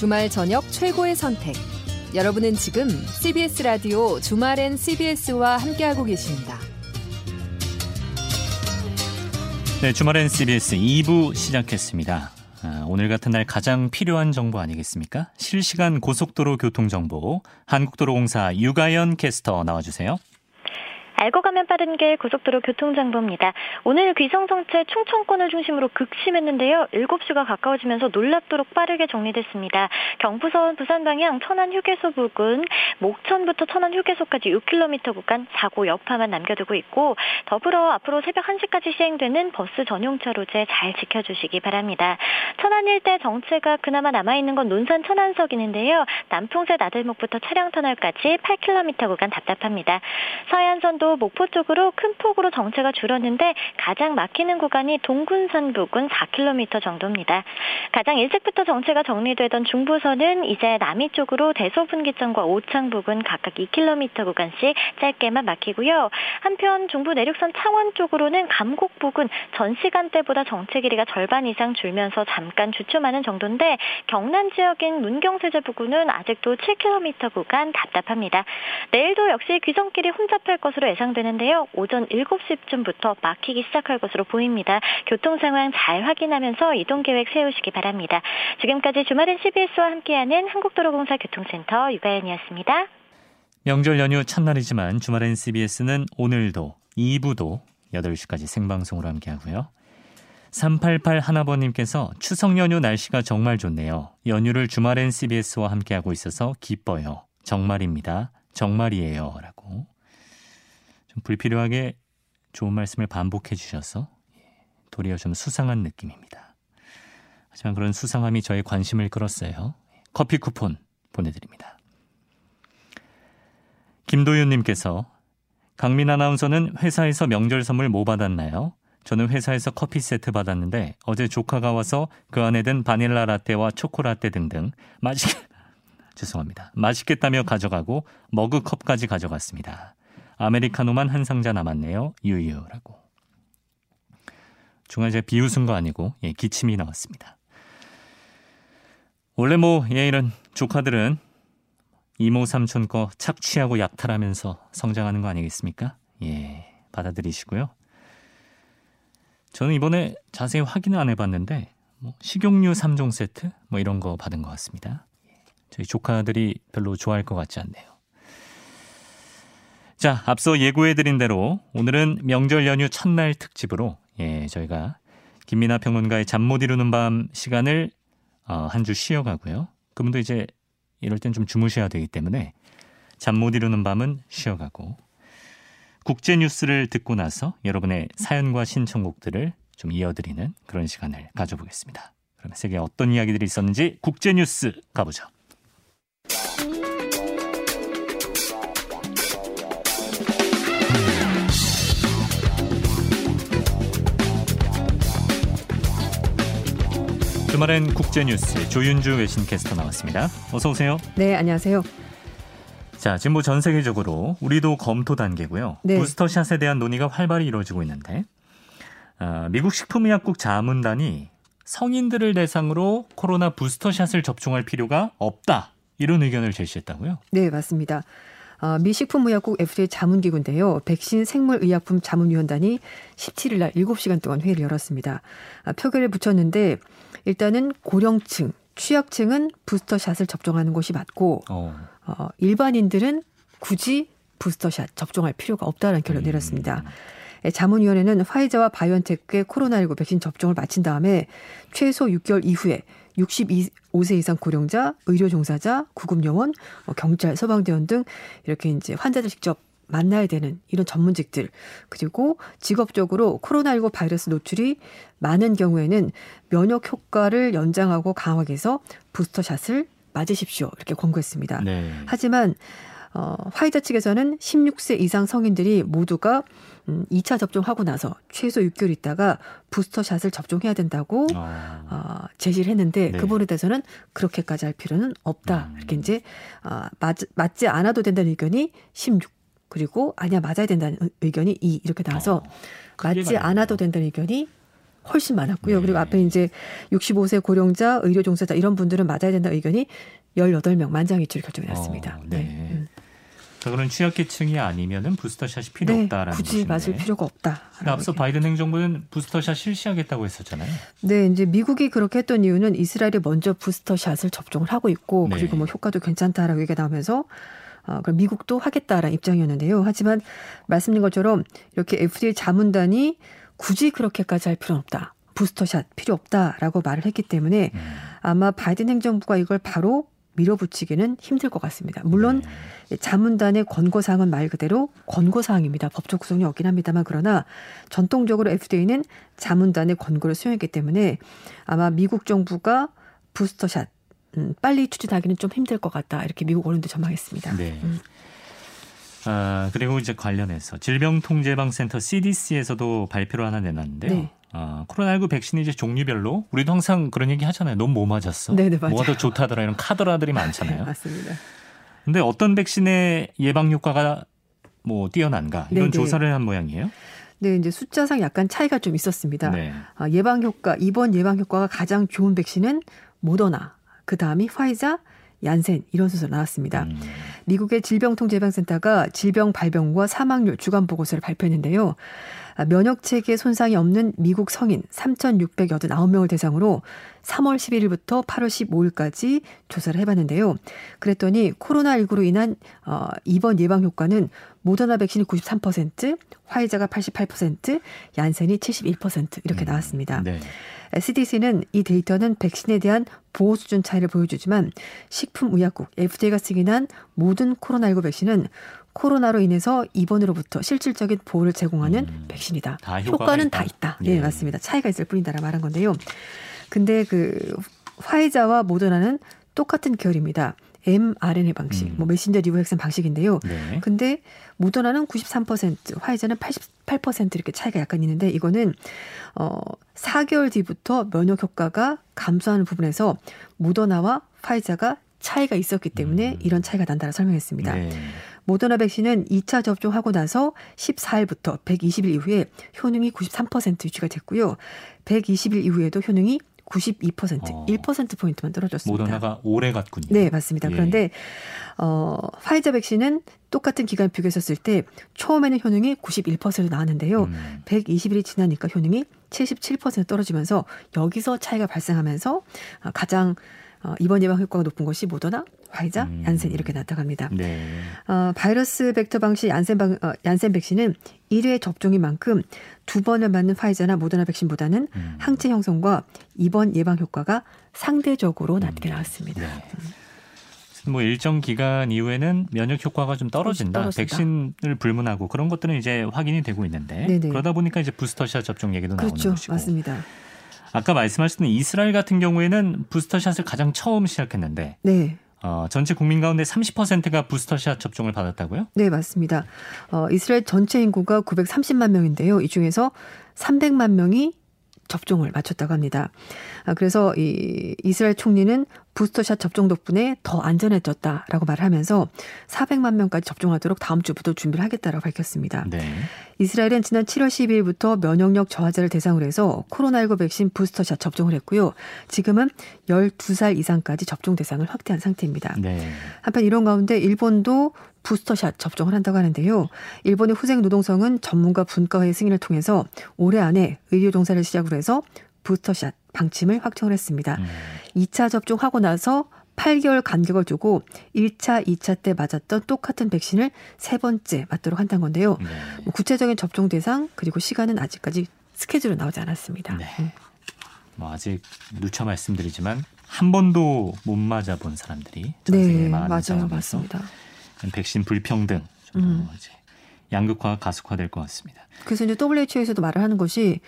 주말 저녁 최고의 선택. 여러분은 지금 CBS 라디오 주말엔 CBS와 함께하고 계십니다. 네, 주말엔 CBS 2부 시작했습니다. 아, 오늘 같은 날 가장 필요한 정보 아니겠습니까? 실시간 고속도로 교통 정보 한국도로공사 유가연 캐스터 나와주세요. 알고 가면 빠른 게 고속도로 교통정보입니다. 오늘 귀성정체 충청권을 중심으로 극심했는데요. 7시가 가까워지면서 놀랍도록 빠르게 정리됐습니다. 경부선 부산 방향 천안 휴게소 부근 목천부터 천안 휴게소까지 6km 구간 사고 여파만 남겨두고 있고 더불어 앞으로 새벽 1시까지 시행되는 버스 전용 차로제 잘 지켜주시기 바랍니다. 천안 일대 정체가 그나마 남아있는 건 논산 천안석이는데요. 남풍새 나들목부터 차량 터널까지 8km 구간 답답합니다. 서해안선도 목포 쪽으로 큰 폭으로 정체가 줄었는데 가장 막히는 구간이 동군산 부근 4km 정도입니다. 가장 일찍부터 정체가 정리되던 중부선은 이제 남이 쪽으로 대소분기점과 오창 부근 각각 2km 구간씩 짧게만 막히고요. 한편 중부 내륙선 창원 쪽으로는 감곡 부근 전 시간대보다 정체 길이가 절반 이상 줄면서 잠깐 주춤하는 정도인데 경남 지역인 문경세제 부근은 아직도 7km 구간 답답합니다. 내일도 역시 귀성길이 혼잡할 것으로 예상 되는데요. 오전 7시쯤부터 막히기 시작할 것으로 보입니다. 교통 상황 잘 확인하면서 이동 계획 세우시기 바랍니다. 지금까지 주말엔 CBS와 함께하는 한국도로공사 교통센터 유가연이었습니다. 명절 연휴 첫날이지만 주말엔 CBS는 오늘도 2부도 8시까지 생방송으로 함께하고요. 388 하나번님께서 추석 연휴 날씨가 정말 좋네요. 연휴를 주말엔 CBS와 함께하고 있어서 기뻐요. 정말입니다. 정말이에요. 라고 좀 불필요하게 좋은 말씀을 반복해 주셔서 예, 도리어 좀 수상한 느낌입니다. 하지만 그런 수상함이 저의 관심을 끌었어요. 커피 쿠폰 보내드립니다. 김도윤님께서 강민 아나운서는 회사에서 명절 선물 뭐 받았나요? 저는 회사에서 커피 세트 받았는데 어제 조카가 와서 그 안에 든 바닐라 라떼와 초코 라떼 등등 맛있게 죄송합니다. 맛있겠다며 가져가고 머그컵까지 가져갔습니다. 아메리카노만 한 상자 남았네요. 유유라고. 중간에 제가 비웃은 거 아니고 예, 기침이 나왔습니다. 원래 뭐 예, 이런 조카들은 이모 삼촌 거 착취하고 약탈하면서 성장하는 거 아니겠습니까? 예, 받아들이시고요. 저는 이번에 자세히 확인을 안 해봤는데 뭐 식용유 3종 세트 뭐 이런 거 받은 것 같습니다. 예, 저희 조카들이 별로 좋아할 것 같지 않네요. 자, 앞서 예고해드린 대로 오늘은 명절 연휴 첫날 특집으로 예, 저희가 김민아 평론가의 잠 못 이루는 밤 시간을 어, 한 주 쉬어가고요. 그분도 이제 이럴 땐 좀 주무셔야 되기 때문에 잠 못 이루는 밤은 쉬어가고 국제 뉴스를 듣고 나서 여러분의 사연과 신청곡들을 좀 이어드리는 그런 시간을 가져보겠습니다. 그러면 세계에 어떤 이야기들이 있었는지 국제 뉴스 가보죠. 주말엔 국제뉴스 조윤주 외신캐스터 나왔습니다. 어서 오세요. 네, 안녕하세요. 자, 지금 뭐 전 세계적으로 우리도 검토 단계고요. 네. 부스터샷에 대한 논의가 활발히 이루어지고 있는데 어, 미국 식품의약국 자문단이 성인들을 대상으로 코로나 부스터샷을 접종할 필요가 없다. 이런 의견을 제시했다고요? 네, 맞습니다. 어, 미 식품의약국 FDA 자문기구인데요. 백신 생물의약품 자문위원단이 17일 날 7시간 동안 회의를 열었습니다. 아, 표결을 붙였는데 일단은 고령층, 취약층은 부스터샷을 접종하는 것이 맞고 어. 어, 일반인들은 굳이 부스터샷 접종할 필요가 없다는 결론을 음. 내렸습니다. 예, 자문위원회는 화이자와 바이오엔테크의 코로나19 백신 접종을 마친 다음에 최소 6개월 이후에 65세 이상 고령자, 의료 종사자, 구급 요원, 뭐 경찰, 소방대원 등 이렇게 이제 환자들 직접 만나야 되는 이런 전문직들 그리고 직업적으로 코로나19 바이러스 노출이 많은 경우에는 면역 효과를 연장하고 강화하기 위해서 부스터샷을 맞으십시오 이렇게 권고했습니다. 네. 하지만 어, 화이자 측에서는 16세 이상 성인들이 모두가 음, 2차 접종하고 나서 최소 6개월 있다가 부스터샷을 접종해야 된다고 아. 어, 제시를 했는데 네. 그 부분에 대해서는 그렇게까지 할 필요는 없다. 음. 이렇게 이제 어, 맞, 맞지 않아도 된다는 의견이 16 그리고 아니야 맞아야 된다는 의견이 2 이렇게 나와서 어, 맞지 않아도 된다는 의견이 훨씬 많았고요. 네. 그리고 앞에 이제 65세 고령자, 의료 종사자 이런 분들은 맞아야 된다 의견이 18명 만장일치로 결정이 났습니다. 어, 네. 음. 자, 그런 취약계층이 아니면은 부스터샷이 필요 네, 없다라는 굳이 것인데. 맞을 필요가 없다. 근데 앞서 바이든 행정부는 부스터샷 실시하겠다고 했었잖아요. 네, 이제 미국이 그렇게 했던 이유는 이스라엘이 먼저 부스터샷을 접종을 하고 있고 네. 그리고 뭐 효과도 괜찮다라고 얘기가 나오면서 어, 그럼 미국도 하겠다라는 입장이었는데요. 하지만 말씀드린 것처럼 이렇게 FDA 자문단이 굳이 그렇게까지 할 필요는 없다. 부스터샷 필요 없다라고 말을 했기 때문에 음. 아마 바이든 행정부가 이걸 바로 밀어붙이기는 힘들 것 같습니다. 물론 네. 자문단의 권고사항은 말 그대로 권고사항입니다. 법적 구성이 없긴 합니다만 그러나 전통적으로 FDA는 자문단의 권고를 수용했기 때문에 아마 미국 정부가 부스터샷 음, 빨리 추진하기는 좀 힘들 것 같다. 이렇게 미국 언론도 전망했습니다. 네. 음. 아, 그리고 이제 관련해서 질병통제방센터 CDC에서도 발표를 하나 내놨는데요. 네. 아, 코로나19 백신이 이제 종류별로 우리도 항상 그런 얘기 하잖아요. 너무 뭐 맞았어? 네, 네, 맞아요. 뭐가 더 좋다더라 이런 카더라들이 많잖아요. 맞습니다. 근데 어떤 백신의 예방 효과가 뭐 뛰어난가 이런 네, 네. 조사를 한 모양이에요. 네, 이제 숫자상 약간 차이가 좀 있었습니다. 네. 아, 예방 효과 이번 예방 효과가 가장 좋은 백신은 모더나, 그 다음이 화이자, 얀센 이런 순서로 나왔습니다. 음, 미국의 질병통제예방센터가 질병 발병과 사망률 주간 보고서를 발표했는데요. 아, 면역 체계 손상이 없는 미국 성인 3,689명을 대상으로 3월 11일부터 8월 15일까지 조사를 해봤는데요. 그랬더니 코로나19로 인한 어, 이번 예방 효과는 모더나 백신이 93%, 화이자가 88%, 얀센이 71% 이렇게 음, 나왔습니다. 네. CDC는 이 데이터는 백신에 대한 보호 수준 차이를 보여주지만 식품의약국 FDA가 승인한 모든 코로나19 백신은 코로나로 인해서 입원으로부터 실질적인 보호를 제공하는 음, 백신이다. 다 효과는. 다 있다. 예. 네, 맞습니다. 차이가 있을 뿐이다라 말한 건데요. 근데 그 화이자와 모더나는 똑같은 계열입니다. mRNA 방식, 음. 뭐 메신저 리보 핵산 방식인데요. 네. 근데 모더나는 93%, 화이자는 88% 이렇게 차이가 약간 있는데 이거는 어 4개월 뒤부터 면역 효과가 감소하는 부분에서 모더나와 화이자가 차이가 있었기 때문에 음. 이런 차이가 난다라 설명했습니다. 네. 모더나 백신은 2차 접종하고 나서 14일부터 120일 이후에 효능이 93% 유지가 됐고요. 120일 이후에도 효능이 92% 어. 1% 포인트만 떨어졌습니다. 모더나가 오래 갔군요. 네, 맞습니다. 예. 그런데 어 화이자 백신은 똑같은 기간 비교했었을 때 처음에는 효능이 91% 나왔는데요. 음, 120일이 지나니까 효능이 77% 떨어지면서 여기서 차이가 발생하면서 어, 가장 어, 이번 예방 효과가 높은 것이 모더나, 화이자, 음. 얀센 이렇게 나타갑니다. 네. 어, 바이러스 벡터 방식 얀센, 방, 어, 얀센 백신은 1회 접종인 만큼 두 번을 맞는 화이자나 모더나 백신보다는 음. 항체 형성과 입원 예방 효과가 상대적으로 낮게 나왔습니다. 네. 뭐 일정 기간 이후에는 면역 효과가 좀 떨어진다. 떨어진다. 백신을 불문하고 그런 것들은 이제 확인이 되고 있는데 네네. 그러다 보니까 이제 부스터샷 접종 얘기도 나오는 그렇죠. 것이고. 맞습니다. 아까 말씀하셨던 이스라엘 같은 경우에는 부스터샷을 가장 처음 시작했는데 네. 어, 전체 국민 가운데 30%가 부스터샷 접종을 받았다고요? 네, 맞습니다. 어, 이스라엘 전체 인구가 930만 명인데요. 이 중에서 300만 명이 접종을 마쳤다고 합니다. 아, 그래서 이 이스라엘 총리는 부스터샷 접종 덕분에 더 안전해졌다라고 말을 하면서 400만 명까지 접종하도록 다음 주부터 준비를 하겠다라고 밝혔습니다. 네. 이스라엘은 지난 7월 12일부터 면역력 저하자를 대상으로 해서 코로나19 백신 부스터샷 접종을 했고요. 지금은 12살 이상까지 접종 대상을 확대한 상태입니다. 네. 한편 이런 가운데 일본도 부스터샷 접종을 한다고 하는데요. 일본의 후생 노동성은 전문가 분과회 승인을 통해서 올해 안에 의료 종사를 시작으로 해서 부스터샷 방침을 확정을 했습니다. 음, 2차 접종하고 나서 8개월 간격을 두고 1차, 2차 때 맞았던 똑같은 백신을 세 번째 맞도록 한다는 건데요. 네. 뭐 구체적인 접종 대상 그리고 시간은 아직까지 스케줄은 나오지 않았습니다. 네. 음. 뭐 아직 누차 말씀드리지만 한 번도 못 맞아 본 사람들이 전 세계에 네, 많은 맞아요, 상황에서 맞습니다. 백신 불평등 좀 음. 이제 양극화가 가속화 될 것 같습니다. 그래서 이제 WHO에서도 말을 하는 것이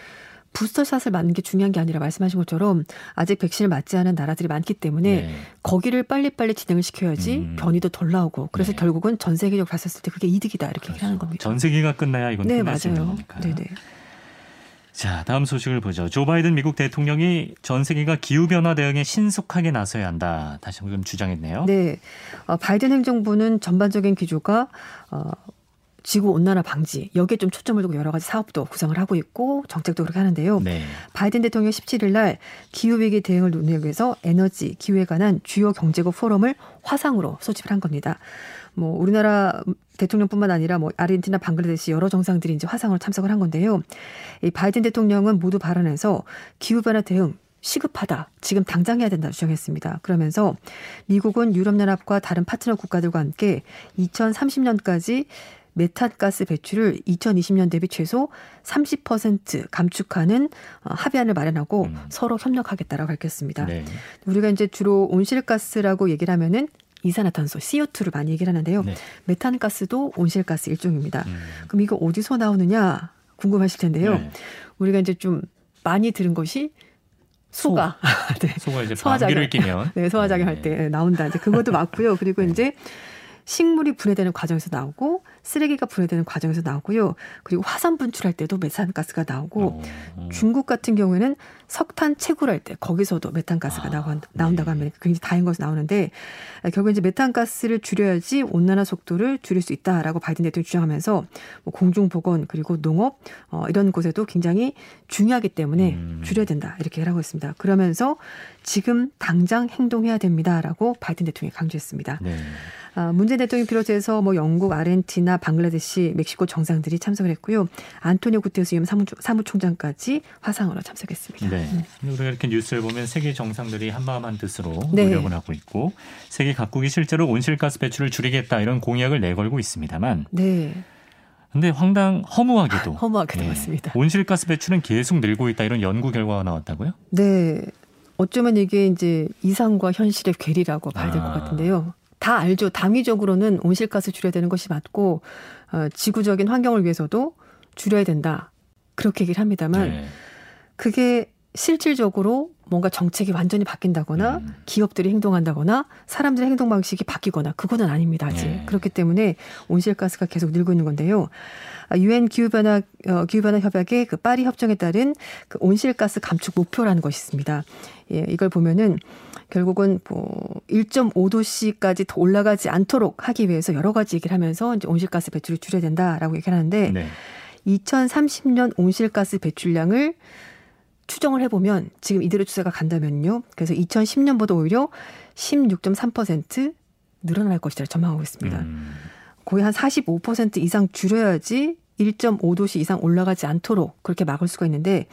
부스터샷을 맞는 게 중요한 게 아니라 말씀하신 것처럼 아직 백신을 맞지 않은 나라들이 많기 때문에 네. 거기를 빨리빨리 진행을 시켜야지 음. 변이도 덜 나오고 그래서 네. 결국은 전 세계적으로 봤었을 때 그게 이득이다 이렇게 얘기하는 겁니다. 전 세계가 끝나야 이건 네 끝날 맞아요. 거니까. 네네. 자, 다음 소식을 보죠. 조 바이든 미국 대통령이 전 세계가 기후 변화 대응에 신속하게 나서야 한다. 다시 한번 주장했네요. 네, 어, 바이든 행정부는 전반적인 기조가 어, 지구 온난화 방지 여기에 좀 초점을 두고 여러 가지 사업도 구상을 하고 있고 정책도 그렇게 하는데요. 네. 바이든 대통령 17일 날 기후 위기 대응을 논의하기 위해서 에너지 기후에 관한 주요 경제국 포럼을 화상으로 소집을 한 겁니다. 뭐 우리나라 대통령뿐만 아니라 뭐 아르헨티나, 방글라데시 여러 정상들이 이제 화상으로 참석을 한 건데요. 이 바이든 대통령은 모두 발언해서 기후 변화 대응 시급하다. 지금 당장 해야 된다 주장했습니다. 그러면서 미국은 유럽연합과 다른 파트너 국가들과 함께 2030년까지 메탄가스 배출을 2020년 대비 최소 30% 감축하는 어, 합의안을 마련하고 음. 서로 협력하겠다라고 밝혔습니다. 네. 우리가 이제 주로 온실가스라고 얘기를 하면은 이산화탄소 CO2를 많이 얘기를 하는데요. 네. 메탄가스도 온실가스 일종입니다. 음. 그럼 이거 어디서 나오느냐 궁금하실 텐데요. 네. 우리가 이제 좀 많이 들은 것이 소가 네. 소가 이제 소화작용. 끼면 네, 소화작용 할때 나온다. 이제 그것도 맞고요. 그리고 네. 이제 식물이 분해되는 과정에서 나오고 쓰레기가 분해되는 과정에서 나오고요. 그리고 화산 분출할 때도 메탄가스가 나오고 어, 중국 같은 경우에는 석탄 채굴할 때 거기서도 메탄가스가 아, 나온다고 네. 하면 굉장히 다양한 것이 나오는데 아, 결국 이제 메탄가스를 줄여야지 온난화 속도를 줄일 수 있다라고 바이든 대통령이 주장하면서 뭐 공중 보건 그리고 농업 어, 이런 곳에도 굉장히 중요하기 때문에 음. 줄여야 된다 이렇게 하고 있습니다. 그러면서 지금 당장 행동해야 됩니다라고 바이든 대통령이 강조했습니다. 네. 아, 문재인 대통령 비롯해서 뭐 영국, 아르헨티나, 방글라데시, 멕시코 정상들이 참석을 했고요. 안토니오 구테스 사무, 사무총장까지 화상으로 참석했습니다. 네. 근데 우리가 이렇게 뉴스를 보면 세계 정상들이 한마음 한 뜻으로 네. 노력을 하고 있고 세계 각국이 실제로 온실가스 배출을 줄이겠다 이런 공약을 내걸고 있습니다만 네, 근데 황당 허무하게도 허무하게 네. 되었습니다. 온실가스 배출은 계속 늘고 있다 이런 연구 결과가 나왔다고요? 네, 어쩌면 이게 이제 이상과 현실의 괴리라고 봐야 될것 아. 같은데요. 다 알죠. 당위적으로는 온실가스 줄여야 되는 것이 맞고 어, 지구적인 환경을 위해서도 줄여야 된다. 그렇게 얘기를 합니다만 네. 그게 실질적으로 뭔가 정책이 완전히 바뀐다거나 음. 기업들이 행동한다거나 사람들의 행동 방식이 바뀌거나 그거는 아닙니다 아직 네. 그렇기 때문에 온실가스가 계속 늘고 있는 건데요. 아, 유엔 기후변화 어, 기후변화 협약의 그 파리 협정에 따른 그 온실가스 감축 목표라는 것이 있습니다. 예, 이걸 보면은 결국은 뭐 1.5도씨까지 더 올라가지 않도록 하기 위해서 여러 가지 얘기를 하면서 이제 온실가스 배출을 줄여야 된다라고 얘기를 하는데 네. 2030년 온실가스 배출량을 추정을 해보면 지금 이대로 추세가 간다면요. 그래서 2010년보다 오히려 16.3% 늘어날 것이라 전망하고 있습니다. 음. 거의 한 45% 이상 줄여야지 1.5도씨 이상 올라가지 않도록 그렇게 막을 수가 있는데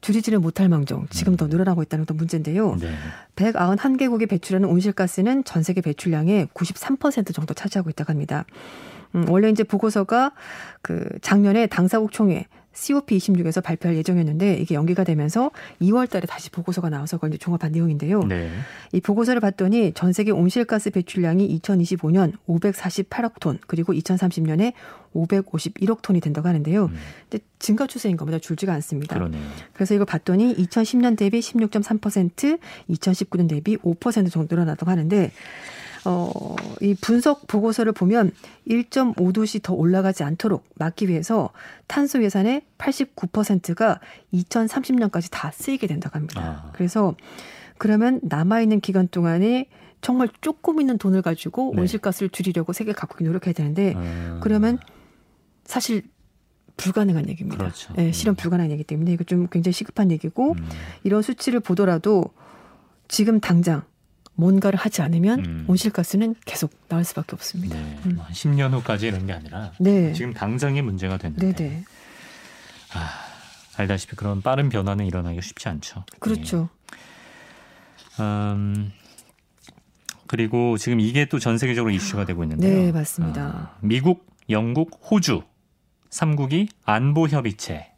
줄이지를 못할 망정 지금 더 늘어나고 있다는 것도 문제인데요. 네. 191개국이 배출하는 온실가스는 전 세계 배출량의 93% 정도 차지하고 있다고 합니다. 음, 원래 이제 보고서가 그 작년에 당사국 총회 COP26에서 발표할 예정이었는데 이게 연기가 되면서 2월 달에 다시 보고서가 나와서 그걸 이제 종합한 내용인데요. 네. 이 보고서를 봤더니 전 세계 온실가스 배출량이 2025년 548억 톤 그리고 2030년에 551억 톤이 된다고 하는데요. 음, 근데 증가 추세인 겁니다. 줄지가 않습니다. 그러네요. 그래서 이걸 봤더니 2010년 대비 16.3%, 2019년 대비 5% 정도 늘어났다고 하는데 어, 이 분석 보고서를 보면 1.5도씨 더 올라가지 않도록 막기 위해서 탄소 예산의 89%가 2030년까지 다 쓰이게 된다고 합니다. 아. 그래서 그러면 남아있는 기간 동안에 정말 조금 있는 돈을 가지고 네. 온실가스를 줄이려고 세계 각국이 노력해야 되는데 음. 그러면 사실 불가능한 얘기입니다. 그렇죠. 예, 실현 불가능한 얘기 때문에 이거 좀 굉장히 시급한 얘기고 음. 이런 수치를 보더라도 지금 당장 뭔가를 하지 않으면 음. 온실가스는 계속 나올 수밖에 없습니다. 네. 음. 뭐 10년 후까지 이런 게 아니라 네. 지금 당장의 문제가 됐는데 네네. 아, 알다시피 그런 빠른 변화는 일어나기가 쉽지 않죠. 그렇죠. 네. 음, 그리고 지금 이게 또 전 세계적으로 이슈가 되고 있는데요. 네, 맞습니다. 아, 미국, 영국, 호주 3국이 안보 협의체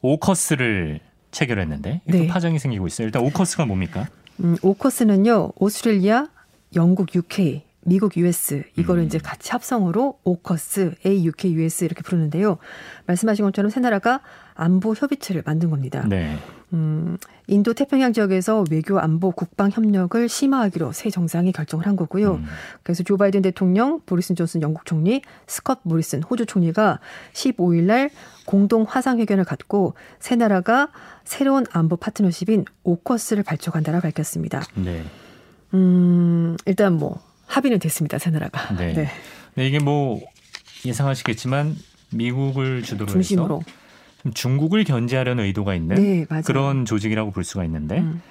오커스를 체결했는데 네. 파장이 생기고 있어요. 일단 오커스가 뭡니까? 음, 오커스는요, 오스트레일리아, 영국, UK, 미국, US 이거를 음. 이제 같이 합성어로 오커스, A, UK, US 이렇게 부르는데요. 말씀하신 것처럼 세 나라가 안보 협의체를 만든 겁니다. 네. 음, 인도 태평양 지역에서 외교 안보 국방 협력을 심화하기로 새 정상이 결정을 한 거고요. 음, 그래서 조 바이든 대통령, 보리슨 존슨 영국 총리, 스컷 모리슨 호주 총리가 15일 날 공동 화상 회견을 갖고 세 나라가 새로운 안보 파트너십인 오커스를 발족한다라 밝혔습니다. 네. 음, 일단 뭐 합의는 됐습니다. 세 나라가. 네. 네, 이게 뭐 예상하시겠지만 미국을 주도로 중심으로. 해서 좀 중국을 견제하려는 의도가 있는 네. 그런 조직이라고 볼 수가 있는데 음.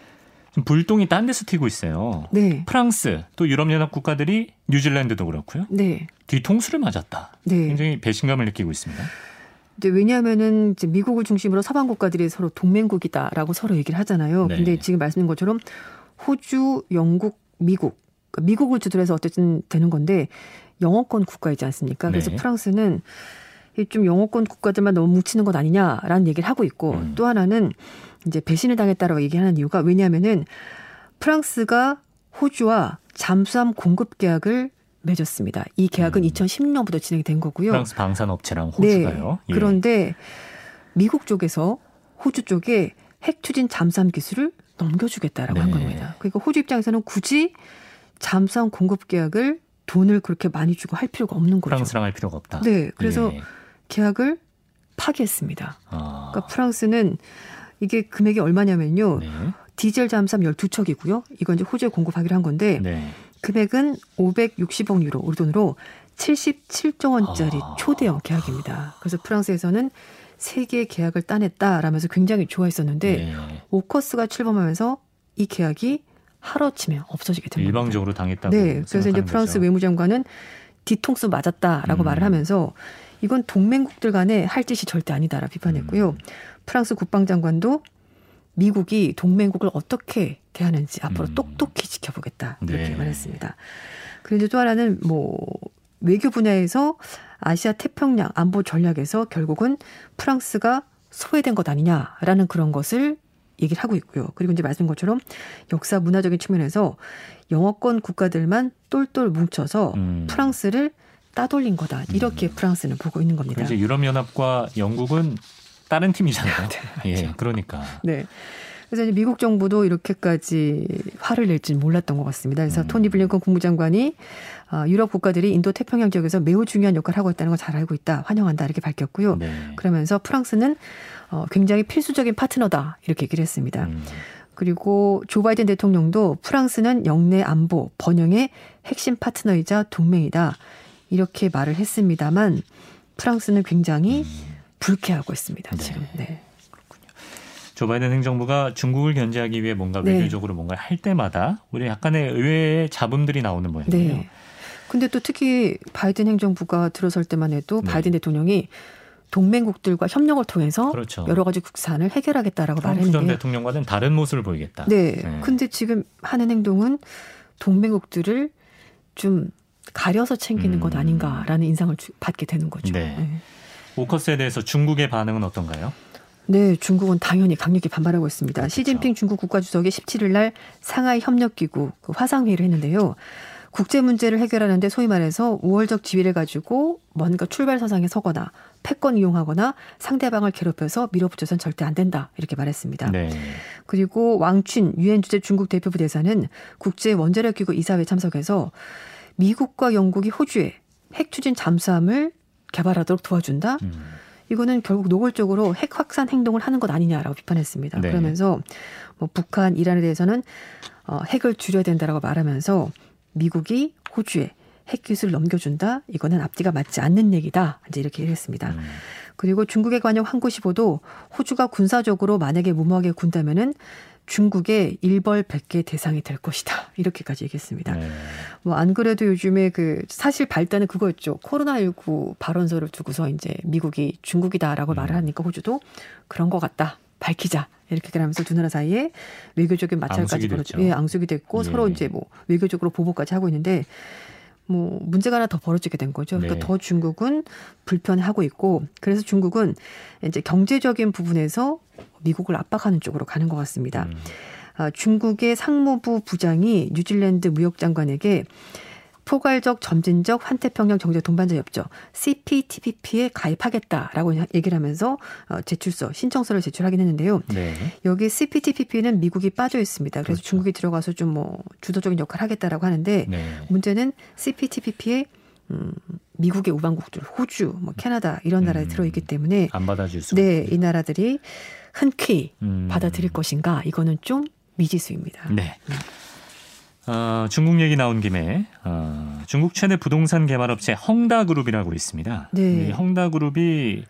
지금 불똥이 딴 데서 튀고 있어요. 네. 프랑스 또 유럽연합 국가들이 뉴질랜드도 그렇고요. 네. 뒤통수를 맞았다. 네. 굉장히 배신감을 느끼고 있습니다. 이제 왜냐하면은 이제 미국을 중심으로 서방 국가들이 서로 동맹국이다라고 서로 얘기를 하잖아요. 네. 근데 지금 말씀드린 것처럼 호주, 영국, 미국, 그러니까 미국을 주도로 해서 어쨌든 되는 건데 영어권 국가이지 않습니까? 그래서 네. 프랑스는 이좀 영어권 국가들만 너무 뭉치는 것 아니냐라는 얘기를 하고 있고 음. 또 하나는 이제 배신을 당했다라고 얘기하는 이유가 왜냐하면은 프랑스가 호주와 잠수함 공급 계약을 맺었습니다. 이 계약은 음. 2016년부터 진행이 된 거고요. 프랑스 방산업체랑 호주가요. 예. 네. 그런데 미국 쪽에서 호주 쪽에 핵 추진 잠수함 기술을 넘겨주겠다라고 한 네. 겁니다. 그러니까 호주 입장에서는 굳이 잠수함 공급 계약을 돈을 그렇게 많이 주고 할 필요가 없는 거죠. 프랑스랑 할 필요가 없다. 네, 그래서 예. 계약을 파기했습니다. 아, 그러니까 프랑스는 이게 금액이 얼마냐면요. 네. 디젤 잠수함 12척이고요. 이건 이제 호주에 공급하기로 한 건데 네. 금액은 560억 유로, 우리 돈으로 77조 원짜리 아. 초대형 계약입니다. 그래서 프랑스에서는 세 개의 계약을 따냈다라면서 굉장히 좋아했었는데 네. 오커스가 출범하면서 이 계약이 하루아침에 없어지게 된 겁니다. 일방적으로 당했다고 네, 그래서 이제 프랑스 거죠. 외무장관은 뒤통수 맞았다라고 음. 말을 하면서 이건 동맹국들 간에 할 짓이 절대 아니다라 비판했고요. 음. 프랑스 국방장관도 미국이 동맹국을 어떻게 대하는지 앞으로 음. 똑똑히 지켜보겠다 이렇게 네. 말했습니다. 그리고 이제 또 하나는 뭐 외교 분야에서 아시아 태평양 안보 전략에서 결국은 프랑스가 소외된 것 아니냐라는 그런 것을 얘기를 하고 있고요. 그리고 이제 말씀 것처럼 역사 문화적인 측면에서 영어권 국가들만 똘똘 뭉쳐서 음. 프랑스를 따돌린 거다. 이렇게 프랑스는 보고 있는 겁니다. 이제 유럽연합과 영국은 다른 팀이잖아요. 예, 그렇죠. 그러니까. 네. 그래서 이제 미국 정부도 이렇게까지 화를 낼지는 몰랐던 것 같습니다. 그래서 음. 토니 블링컨 국무장관이 아, 유럽 국가들이 인도 태평양 지역에서 매우 중요한 역할을 하고 있다는 걸 잘 알고 있다. 환영한다. 이렇게 밝혔고요. 네. 그러면서 프랑스는 어, 굉장히 필수적인 파트너다. 이렇게 얘기를 했습니다. 음. 그리고 조 바이든 대통령도 프랑스는 영내 안보 번영의 핵심 파트너이자 동맹이다. 이렇게 말을 했습니다만 프랑스는 굉장히 불쾌하고 있습니다. 음. 네. 지금. 네. 조 바이든 행정부가 중국을 견제하기 위해 뭔가 네. 외교적으로 뭔가 할 때마다 우리 약간의 의외의 잡음들이 나오는 모양이에요. 네. 근데 또 특히 바이든 행정부가 들어설 때만 해도 네. 바이든 대통령이 동맹국들과 협력을 통해서 그렇죠. 여러 가지 국산을 해결하겠다라고 트럼프 전 말했는데 대통령과는 다른 모습을 보이겠다. 네. 네. 근데 지금 하는 행동은 동맹국들을 좀 가려서 챙기는 음. 것 아닌가라는 인상을 주- 받게 되는 거죠. 네. 네. 오커스에 대해서 중국의 반응은 어떤가요? 네, 중국은 당연히 강력히 반발하고 있습니다. 그렇죠. 시진핑 중국 국가주석이 17일 날 상하이 협력기구 그 화상회의를 했는데요. 국제 문제를 해결하는데 소위 말해서 우월적 지위를 가지고 뭔가 출발 서상에 서거나 패권 이용하거나 상대방을 괴롭혀서 밀어붙여선 절대 안 된다 이렇게 말했습니다. 네. 그리고 왕춘 유엔 주재 중국 대표부 대사는 국제 원자력 기구 이사회에 참석해서 미국과 영국이 호주에 핵 추진 잠수함을 개발하도록 도와준다. 음. 이거는 결국 노골적으로 핵 확산 행동을 하는 것 아니냐라고 비판했습니다. 네. 그러면서 뭐 북한, 이란에 대해서는 어, 핵을 줄여야 된다라고 말하면서 미국이 호주에 핵 기술을 넘겨준다. 이거는 앞뒤가 맞지 않는 얘기다. 이제 이렇게 얘기했습니다. 음. 그리고 중국의 관영 한국시보도 호주가 군사적으로 만약에 무모하게 군다면은 중국의 일벌백계 대상이 될 것이다. 이렇게까지 얘기했습니다. 네. 뭐안 그래도 요즘에 그 사실 발단은 그거였죠. 코로나19 발언서를 두고서 이제 미국이 중국이다라고 음. 말을 하니까 호주도 그런 것 같다. 밝히자. 이렇게 하면서 두 나라 사이에 외교적인 마찰까지 앙숙이 벌어지, 됐죠. 예, 앙숙이 됐고 예. 서로 이제 뭐 외교적으로 보복까지 하고 있는데 뭐 문제가 하나 더 벌어지게 된 거죠. 그러니까 네. 더 중국은 불편해하고 있고 그래서 중국은 이제 경제적인 부분에서 미국을 압박하는 쪽으로 가는 것 같습니다. 음. 아, 중국의 상무부 부장이 뉴질랜드 무역장관에게 포괄적 점진적 환태평양 경제 동반자 협정 CPTPP에 가입하겠다라고 얘기를 하면서 어, 제출서 신청서를 제출하긴 했는데요. 네. 여기 CPTPP는 미국이 빠져 있습니다. 그래서 그렇죠. 중국이 들어가서 좀 뭐 주도적인 역할을 하겠다라고 하는데 네. 문제는 CPTPP에 음, 미국의 우방국들, 호주, 뭐 캐나다 이런 나라에 음. 들어있기 때문에 안 받아줄 수가 네, 없군요. 이 나라들이 흔쾌히 음. 받아들일 것인가 이거는 좀 미지수입니다. 네. 어, 중국 얘기 나온 김에 어, 중국 최대 부동산 개발업체 헝다그룹이라고 있습니다. 네. 헝다그룹이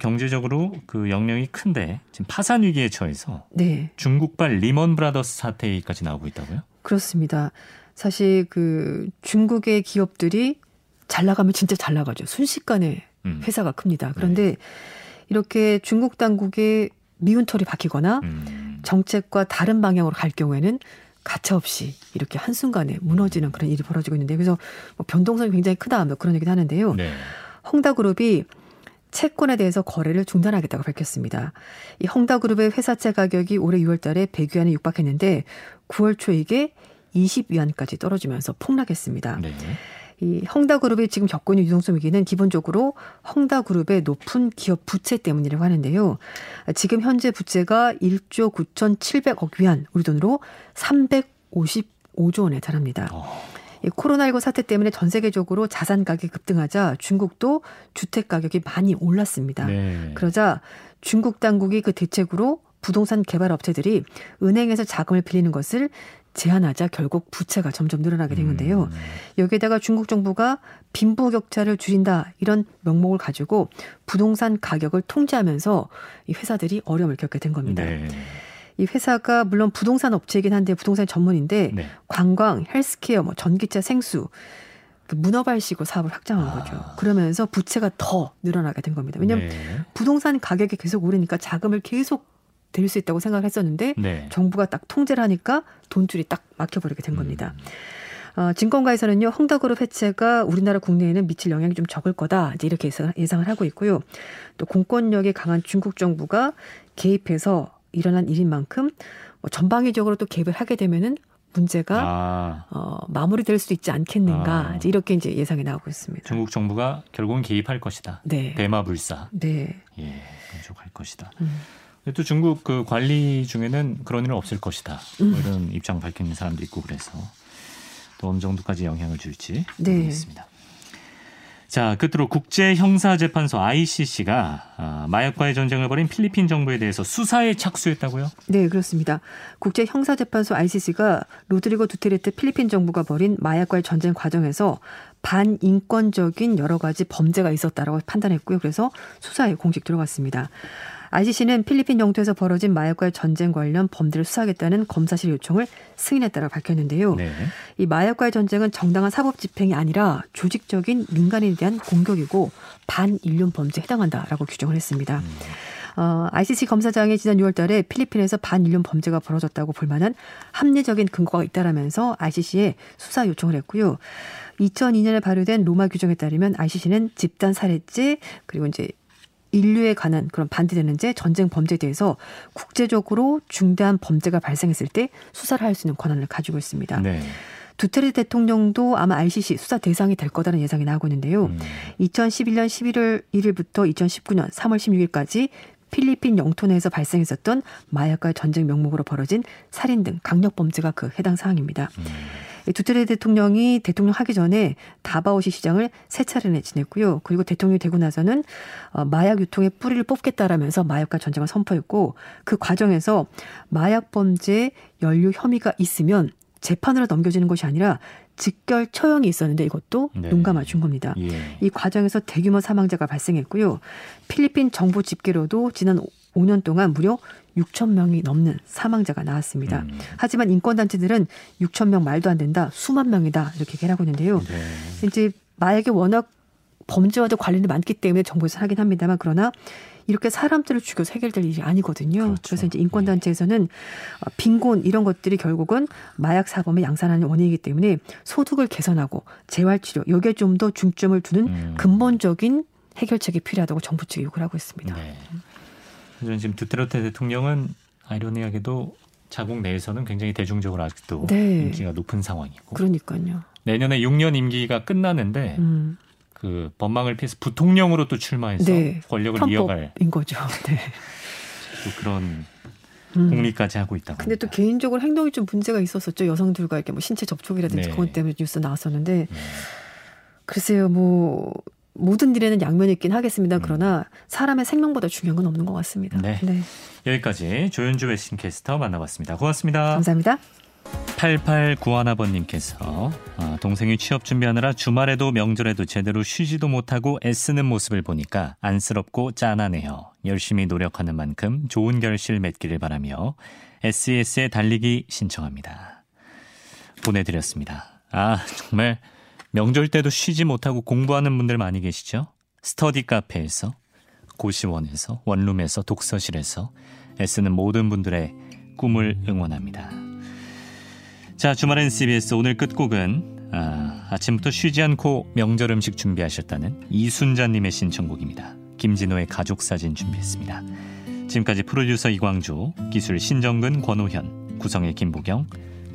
경제적으로 그 영향이 큰데 지금 파산 위기에 처해서 네. 중국발 리먼 브라더스 사태까지 나오고 있다고요? 그렇습니다. 사실 그 중국의 기업들이 잘 나가면 진짜 잘 나가죠. 순식간에 음. 회사가 큽니다. 그런데 이렇게 중국 당국의 미운 털이 박히거나 음. 정책과 다른 방향으로 갈 경우에는 가차없이 이렇게 한순간에 무너지는 그런 일이 벌어지고 있는데 그래서 뭐 변동성이 굉장히 크다 뭐 그런 얘기도 하는데요. 네. 헝다그룹이 채권에 대해서 거래를 중단하겠다고 밝혔습니다. 이 헝다그룹의 회사채 가격이 올해 6월 달에 100위안에 육박했는데 9월 초에 이게 20위안까지 떨어지면서 폭락했습니다. 네. 이 헝다그룹이 지금 겪고 있는 유동성 위기는 기본적으로 헝다그룹의 높은 기업 부채 때문이라고 하는데요. 지금 현재 부채가 1조 9,700억 위안, 우리 돈으로 355조 원에 달합니다. 어. 이 코로나19 사태 때문에 전 세계적으로 자산 가격이 급등하자 중국도 주택 가격이 많이 올랐습니다. 네. 그러자 중국 당국이 그 대책으로 부동산 개발 업체들이 은행에서 자금을 빌리는 것을 제한하자 결국 부채가 점점 늘어나게 된 건데요. 음. 여기에다가 중국 정부가 빈부 격차를 줄인다 이런 명목을 가지고 부동산 가격을 통제하면서 이 회사들이 어려움을 겪게 된 겁니다. 네. 이 회사가 물론 부동산 업체이긴 한데 부동산 전문인데 네. 관광, 헬스케어, 뭐 전기차, 생수 그 문어발식으로 사업을 확장한 아. 거죠. 그러면서 부채가 더 늘어나게 된 겁니다. 왜냐하면 네. 부동산 가격이 계속 오르니까 자금을 계속 들수 있다고 생각을 했었는데 네. 정부가 딱 통제를 하니까 돈줄이 딱 막혀버리게 된 겁니다. 음. 어, 증권가에서는요, 헝다그룹 해체가 우리나라 국내에는 미칠 영향이 좀 적을 거다. 이제 이렇게 예상- 예상을 하고 있고요. 또 공권력이 강한 중국 정부가 개입해서 일어난 일인 만큼 뭐 전방위적으로 또 개입을 하게 되면은 문제가 아, 어, 마무리될 수도 있지 않겠는가. 아. 이제 이렇게 이제 예상이 나오고 있습니다. 중국 정부가 결국은 개입할 것이다. 네. 대마불사. 네. 예, 그쪽할 것이다. 음. 또 중국 그 관리 중에는 그런 일은 없을 것이다. 음. 뭐 이런 입장 밝히는 사람도 있고 그래서 또 어느 정도까지 영향을 줄지 네. 모르겠습니다. 자, 끝으로 국제형사재판소 ICC가 아, 마약과의 전쟁을 벌인 필리핀 정부에 대해서 수사에 착수했다고요? 네, 그렇습니다. 국제 형사재판소 ICC가 로드리고 두테르테 필리핀 정부가 벌인 마약과의 전쟁 과정에서 반인권적인 여러 가지 범죄가 있었다라고 판단했고요. 그래서 수사에 공식 들어갔습니다. ICC는 필리핀 영토에서 벌어진 마약과의 전쟁 관련 범죄를 수사하겠다는 검사실 요청을 승인했다고 밝혔는데요. 네. 이 마약과의 전쟁은 정당한 사법 집행이 아니라 조직적인 민간인에 대한 공격이고 반인륜 범죄에 해당한다라고 규정을 했습니다. 음. 어, ICC 검사장이 지난 6월 달에 필리핀에서 반인륜 범죄가 벌어졌다고 볼 만한 합리적인 근거가 있다라면서 ICC에 수사 요청을 했고요. 2002년에 발효된 로마 규정에 따르면 ICC는 집단 살해죄 그리고 이제 인류에 관한 그런 반대되는 죄, 전쟁 범죄에 대해서 국제적으로 중대한 범죄가 발생했을 때 수사를 할 수 있는 권한을 가지고 있습니다. 네. 두테르 대통령도 아마 ICC 수사 대상이 될 거다는 예상이 나오고 있는데요. 음. 2011년 11월 1일부터 2019년 3월 16일까지 필리핀 영토 내에서 발생했었던 마약과의 전쟁 명목으로 벌어진 살인 등 강력 범죄가 그 해당 사항입니다. 음. 이 두테르 대통령이 대통령 하기 전에 다바오시 시장을 세 차례나 지냈고요. 그리고 대통령이 되고 나서는 어, 마약 유통의 뿌리를 뽑겠다라면서 마약과 전쟁을 선포했고 그 과정에서 마약 범죄 연루 혐의가 있으면 재판으로 넘겨지는 것이 아니라 직결 처형이 있었는데 이것도 네. 눈 감아준 겁니다. 예. 이 과정에서 대규모 사망자가 발생했고요. 필리핀 정부 집계로도 지난 5년 동안 무려 6천 명이 넘는 사망자가 나왔습니다. 음. 하지만 인권단체들은 6천 명 말도 안 된다, 수만 명이다 이렇게 얘기하고 있는데요. 네. 이제 마약이 워낙 범죄와도 관련이 많기 때문에 정부에서 하긴 합니다만 그러나 이렇게 사람들을 죽여서 해결될 일이 아니거든요. 그렇죠. 그래서 이제 인권단체에서는 어, 빈곤 이런 것들이 결국은 마약 사범의 양산하는 원인이기 때문에 소득을 개선하고 재활치료 여기에 좀 더 중점을 두는 음. 근본적인 해결책이 필요하다고 정부 측이 요구를 하고 있습니다. 네. 저는 지금 두테르테 대통령은 아이러니하게도 자국 내에서는 굉장히 대중적으로 아직도 네. 인기가 높은 상황이고 그러니까요. 내년에 6년 임기가 끝나는데 음, 그 법망을 피해서 부통령으로 또 출마해서 네. 권력을 이어갈 편법인 거죠. 네. 또 그런 음. 공리까지 하고 있다고. 근데 또. 개인적으로 행동이 좀 문제가 있었었죠. 여성들과 이렇게 뭐 신체 접촉이라든지 네. 그것 때문에 뉴스 나왔었는데 네. 글쎄요, 뭐 모든 일에는 양면이 있긴 하겠습니다. 음. 그러나 사람의 생명보다 중요한 건 없는 것 같습니다. 네. 여기까지 조윤주 웨싱캐스터 만나봤습니다. 고맙습니다. 감사합니다. 8891아버님께서 아, 동생이 취업 준비하느라 주말에도 명절에도 제대로 쉬지도 못하고 애쓰는 모습을 보니까 안쓰럽고 짠하네요. 열심히 노력하는 만큼 좋은 결실 맺기를 바라며 SES에 달리기 신청합니다. 보내드렸습니다. 아 정말 명절 때도 쉬지 못하고 공부하는 분들 많이 계시죠? 스터디 카페에서 고시원에서 원룸에서 독서실에서 애쓰는 모든 분들의 꿈을 응원합니다. 자, 주말엔 CBS 오늘 끝곡은 아, 아침부터 쉬지 않고 명절 음식 준비하셨다는 이순자님의 신청곡입니다. 김진호의 가족 사진 준비했습니다. 지금까지 프로듀서 이광주, 기술 신정근, 권호현, 구성의 김보경,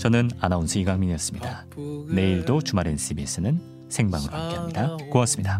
저는 아나운서 이강민이었습니다. 내일도 주말엔 CBS는 생방으로 함께합니다. 고맙습니다.